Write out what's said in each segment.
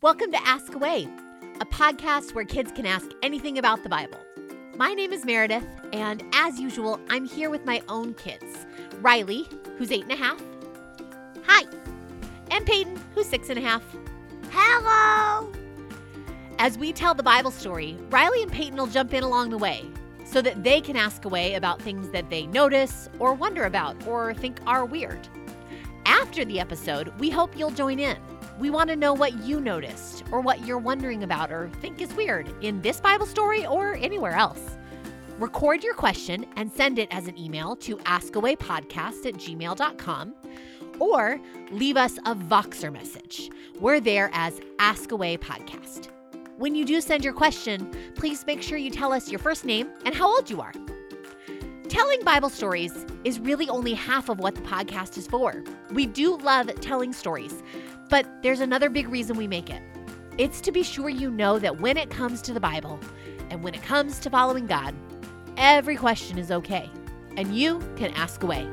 Welcome to Ask Away, a podcast where kids can ask anything about the Bible. My name is Meredith, and as usual, I'm here with my own kids Riley, who's eight and a half. Hi. And Peyton, who's six and a half. Hello. As we tell the Bible story, Riley and Peyton will jump in along the way so that they can ask away about things that they notice or wonder about or think are weird. After the episode, we hope you'll join in. We want to know what you noticed or what you're wondering about or think is weird in this Bible story or anywhere else. Record your question and send it as an email to askawaypodcast at gmail.com or leave us a Voxer message. We're there as Ask Away Podcast. When you do send your question, please make sure you tell us your first name and how old you are. Telling Bible stories is really only half of what the podcast is for. We do love telling stories, but there's another big reason we make it. It's to be sure you know that when it comes to the Bible and when it comes to following God, every question is okay, and you can ask away.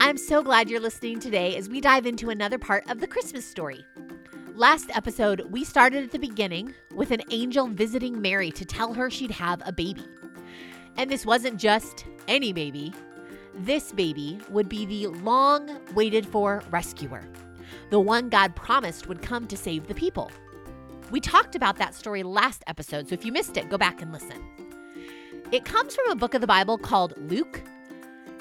I'm so glad you're listening today as we dive into another part of the Christmas story. Last episode, we started at the beginning with an angel visiting Mary to tell her she'd have a baby. And this wasn't just any baby, this baby would be the long waited for rescuer, the one God promised would come to save the people. We talked about that story last episode, so if you missed it, go back and listen. It comes from a book of the Bible called Luke.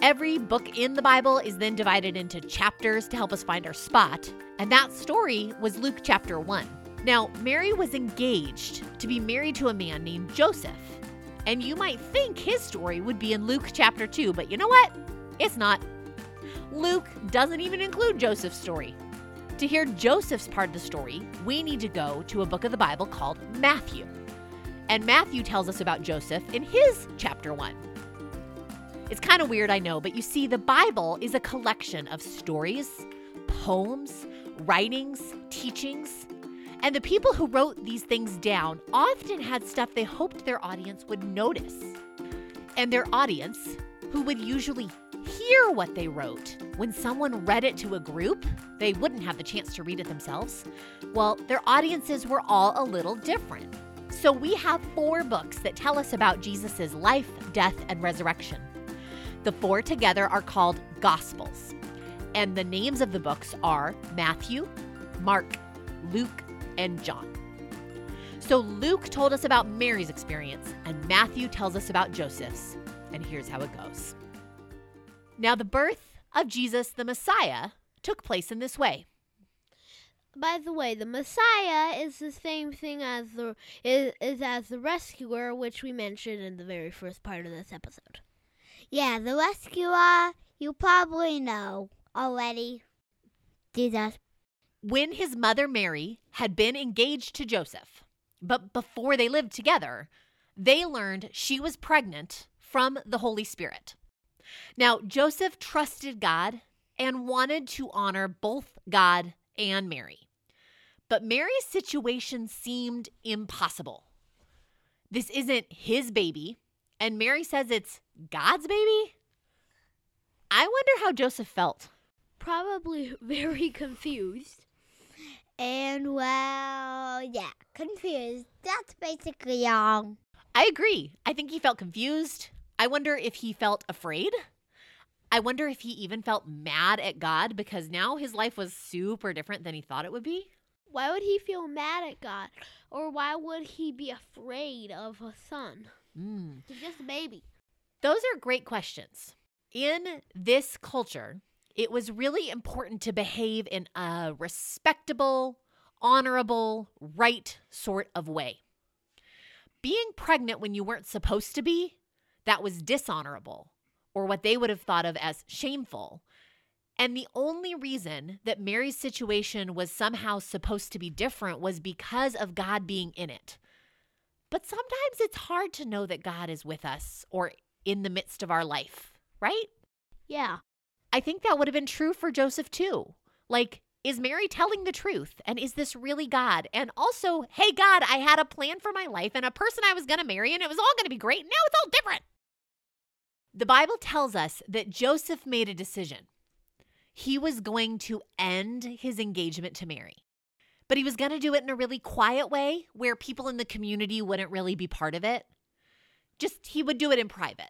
Every book in the Bible is then divided into chapters to help us find our spot, and that story was Luke chapter 1. Now, Mary was engaged to be married to a man named Joseph. And you might think his story would be in Luke chapter 2, but you know what? It's not. Luke doesn't even include Joseph's story. To hear Joseph's part of the story, we need to go to a book of the Bible called Matthew. And Matthew tells us about Joseph in his chapter 1. It's kind of weird, I know, but you see, the Bible is a collection of stories, poems, writings, teachings. And the people who wrote these things down often had stuff they hoped their audience would notice. And their audience, who would usually hear what they wrote when someone read it to a group, they wouldn't have the chance to read it themselves. Well, their audiences were all a little different. So we have four books that tell us about Jesus' life, death, and resurrection. The four together are called Gospels. And the names of the books are Matthew, Mark, Luke, and John. So Luke told us about Mary's experience, and Matthew tells us about Joseph's. And here's how it goes. Now, the birth of Jesus the Messiah took place in this way. By the way, the Messiah is the same thing as the is, is as the rescuer, which we mentioned in the very first part of this episode. Yeah, the rescuer you probably know already. Jesus. When his mother Mary had been engaged to Joseph, but before they lived together, they learned she was pregnant from the Holy Spirit. Now, Joseph trusted God and wanted to honor both God and Mary. But Mary's situation seemed impossible. This isn't his baby, and Mary says it's God's baby? I wonder how Joseph felt. Probably very confused. And well, yeah, confused. That's basically all. I agree. I think he felt confused. I wonder if he felt afraid. I wonder if he even felt mad at God because now his life was super different than he thought it would be. Why would he feel mad at God? Or why would he be afraid of a son? Mm. Just a baby. Those are great questions. In this culture, it was really important to behave in a respectable, honorable, right sort of way. Being pregnant when you weren't supposed to be, that was dishonorable, or what they would have thought of as shameful. And the only reason that Mary's situation was somehow supposed to be different was because of God being in it. But sometimes it's hard to know that God is with us or in the midst of our life, right? Yeah. I think that would have been true for Joseph too. Like, is Mary telling the truth? And is this really God? And also, hey, God, I had a plan for my life and a person I was going to marry, and it was all going to be great. Now it's all different. The Bible tells us that Joseph made a decision. He was going to end his engagement to Mary, but he was going to do it in a really quiet way where people in the community wouldn't really be part of it. Just, he would do it in private.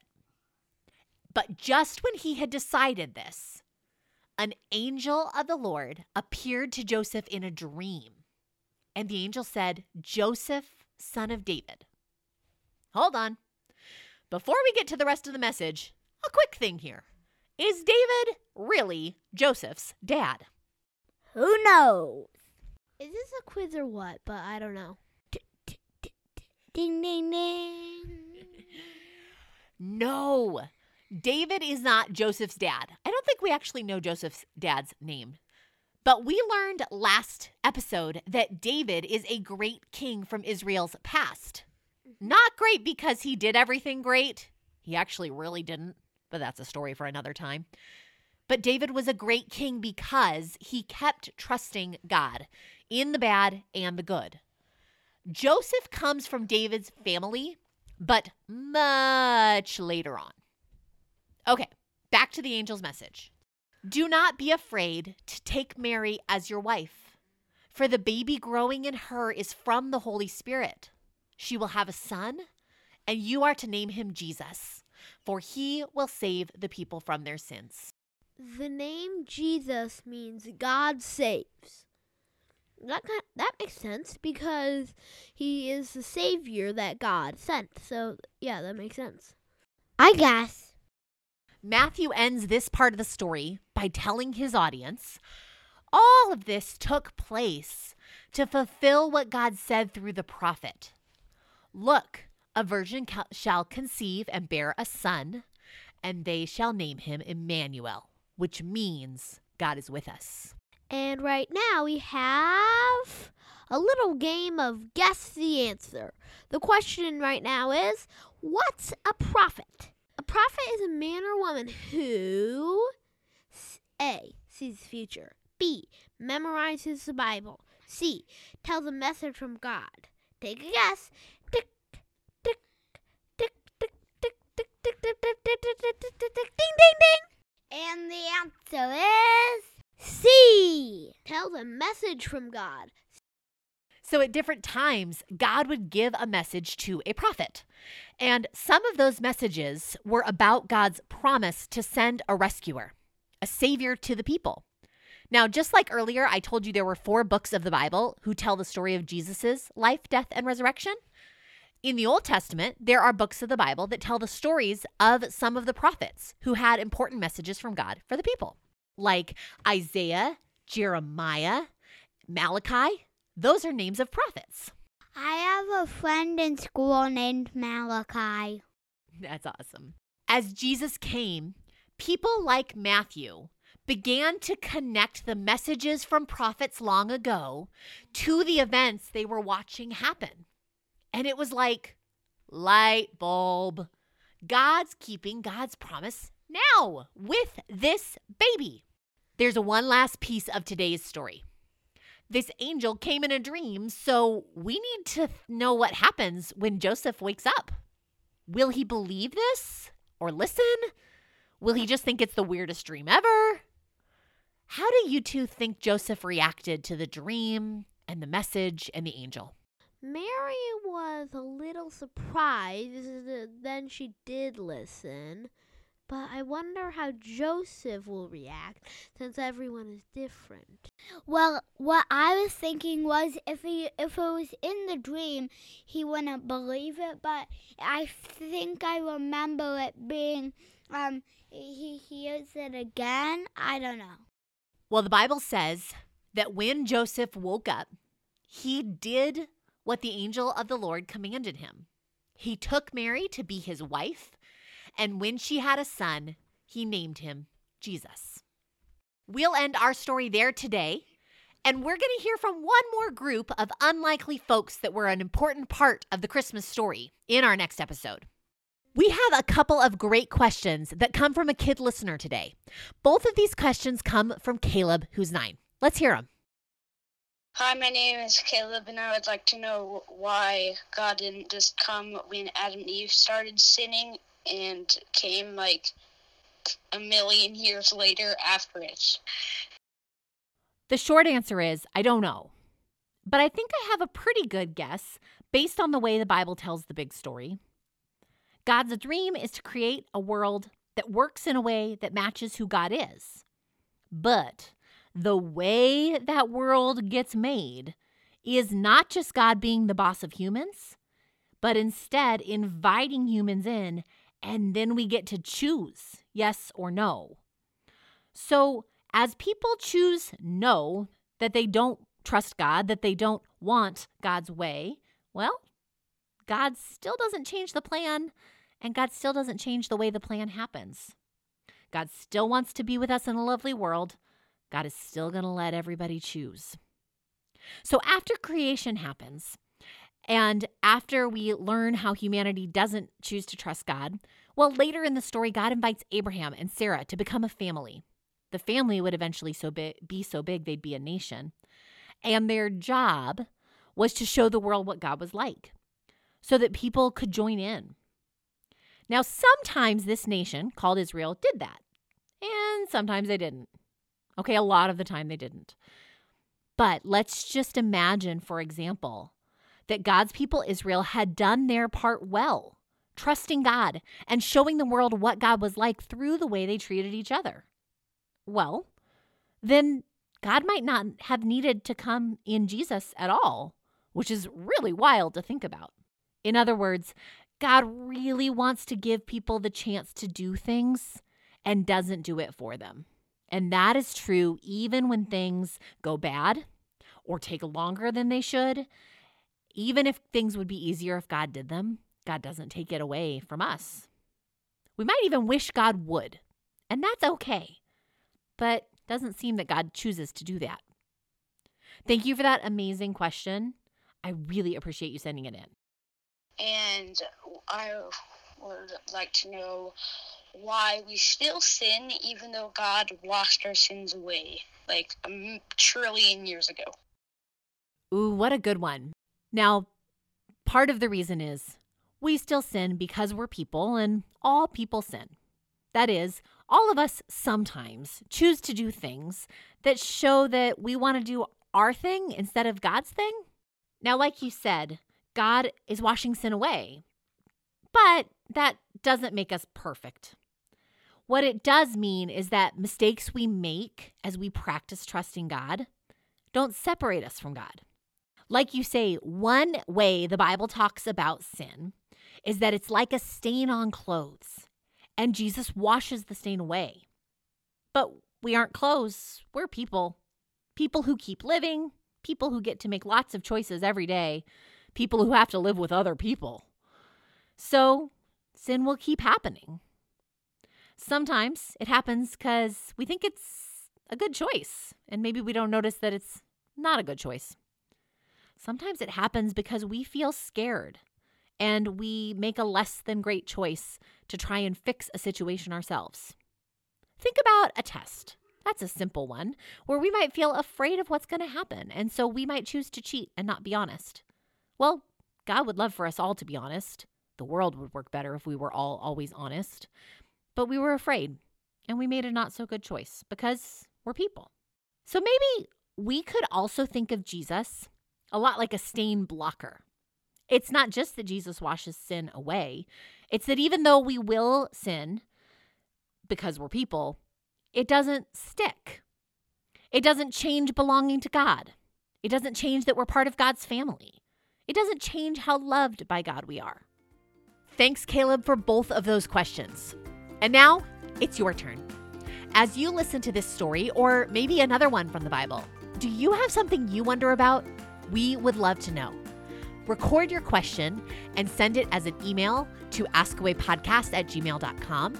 But just when he had decided this, an angel of the Lord appeared to Joseph in a dream. And the angel said, Joseph, son of David. Hold on. Before we get to the rest of the message, a quick thing here. Is David really Joseph's dad? Who knows? Is this a quiz or what? But I don't know. Ding, ding, ding. No. David is not Joseph's dad. I don't think we actually know Joseph's dad's name. But we learned last episode that David is a great king from Israel's past. Mm-hmm. Not great because he did everything great. He actually really didn't, but that's a story for another time. But David was a great king because he kept trusting God in the bad and the good. Joseph comes from David's family, but much later on. Okay, back to the angel's message. Do not be afraid to take Mary as your wife, for the baby growing in her is from the Holy Spirit. She will have a son, and you are to name him Jesus, for he will save the people from their sins. The name Jesus means God saves. That kind that makes sense because he is the savior that God sent. So yeah, that makes sense. I guess. Matthew ends this part of the story by telling his audience all of this took place to fulfill what God said through the prophet. Look, a virgin shall conceive and bear a son, and they shall name him Emmanuel, which means God is with us. And right now we have a little game of guess the answer. The question right now is what's a prophet? A prophet is a man or woman who A sees the future, B memorizes the Bible, C tells a message from God. Take a guess. Tick tick tick tick tick tick tick tick tick tick tick tick tick ding ding ding. And the answer is A message from God. So, at different times, God would give a message to a prophet. And some of those messages were about God's promise to send a rescuer, a savior to the people. Now, just like earlier, I told you there were four books of the Bible who tell the story of Jesus' life, death, and resurrection. In the Old Testament, there are books of the Bible that tell the stories of some of the prophets who had important messages from God for the people, like Isaiah, Jeremiah, Malachi. Those are names of prophets. I have a friend in school named Malachi. That's awesome. As Jesus came, people like Matthew began to connect the messages from prophets long ago to the events they were watching happen. And it was like light bulb. God's keeping God's promise now with this baby. There's one last piece of today's story. This angel came in a dream, so we need to know what happens when Joseph wakes up. Will he believe this or listen? Will he just think it's the weirdest dream ever? How do you two think Joseph reacted to the dream and the message and the angel? Mary was a little surprised, uh, then she did listen. But I wonder how Joseph will react since everyone is different. Well, what I was thinking was if he if it was in the dream, he wouldn't believe it. But I think I remember it being um he hears it again. I don't know. Well, the Bible says that when Joseph woke up, he did what the angel of the Lord commanded him. He took Mary to be his wife, and when she had a son, he named him Jesus. We'll end our story there today, and we're going to hear from one more group of unlikely folks that were an important part of the Christmas story in our next episode. We have a couple of great questions that come from a kid listener today. Both of these questions come from Caleb, who's nine. Let's hear them. Hi, my name is Caleb, and I would like to know why God didn't just come when Adam and Eve started sinning and came like a million years later after it. The short answer is I don't know. But I think I have a pretty good guess based on the way the Bible tells the big story. God's dream is to create a world that works in a way that matches who God is. But the way that world gets made is not just God being the boss of humans, but instead inviting humans in, and then we get to choose yes or no. So, as people choose no, that they don't trust God, that they don't want God's way, well, God still doesn't change the plan, and God still doesn't change the way the plan happens. God still wants to be with us in a lovely world, God is still going to let everybody choose. So after creation happens, and after we learn how humanity doesn't choose to trust God, well, later in the story, God invites Abraham and Sarah to become a family. The family would eventually so bi- be so big they'd be a nation. And their job was to show the world what God was like so that people could join in. Now, sometimes this nation, called Israel, did that, and sometimes they didn't. Okay, a lot of the time they didn't. But let's just imagine, for example, that God's people, Israel, had done their part well, trusting God and showing the world what God was like through the way they treated each other. Well, then God might not have needed to come in Jesus at all, which is really wild to think about. In other words, God really wants to give people the chance to do things and doesn't do it for them. And that is true even when things go bad or take longer than they should. Even if things would be easier if God did them, God doesn't take it away from us. We might even wish God would, and that's okay. But doesn't seem that God chooses to do that. Thank you for that amazing question. I really appreciate you sending it in. And I would like to know why we still sin even though God washed our sins away like a trillion years ago. Ooh, what a good one. Now, part of the reason is we still sin because we're people and all people sin. That is, all of us sometimes choose to do things that show that we want to do our thing instead of God's thing. Now, like you said, God is washing sin away, but that doesn't make us perfect. What it does mean is that mistakes we make as we practice trusting God don't separate us from God. Like you say, one way the Bible talks about sin is that it's like a stain on clothes, and Jesus washes the stain away. But we aren't clothes, we're people. People who keep living, people who get to make lots of choices every day, people who have to live with other people. So sin will keep happening. Sometimes it happens because we think it's a good choice, and maybe we don't notice that it's not a good choice. Sometimes it happens because we feel scared and we make a less than great choice to try and fix a situation ourselves. Think about a test. That's a simple one where we might feel afraid of what's going to happen, and so we might choose to cheat and not be honest. Well, God would love for us all to be honest. The world would work better if we were all always honest. But we were afraid and we made a not so good choice because we're people. So maybe we could also think of Jesus a lot like a stain blocker. It's not just that Jesus washes sin away, it's that even though we will sin because we're people, it doesn't stick. It doesn't change belonging to God. It doesn't change that we're part of God's family. It doesn't change how loved by God we are. Thanks, Caleb, for both of those questions. And now it's your turn. As you listen to this story, or maybe another one from the Bible, do you have something you wonder about? We would love to know. Record your question and send it as an email to askawaypodcast at gmail.com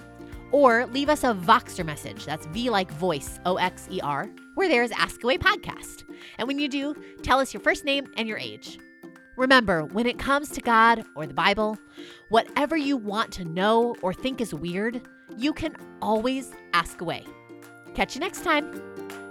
or leave us a Voxer message. That's V like voice, O X E R, where there's Ask Away Podcast. And when you do, tell us your first name and your age. Remember, when it comes to God or the Bible, whatever you want to know or think is weird, you can always ask away. Catch you next time.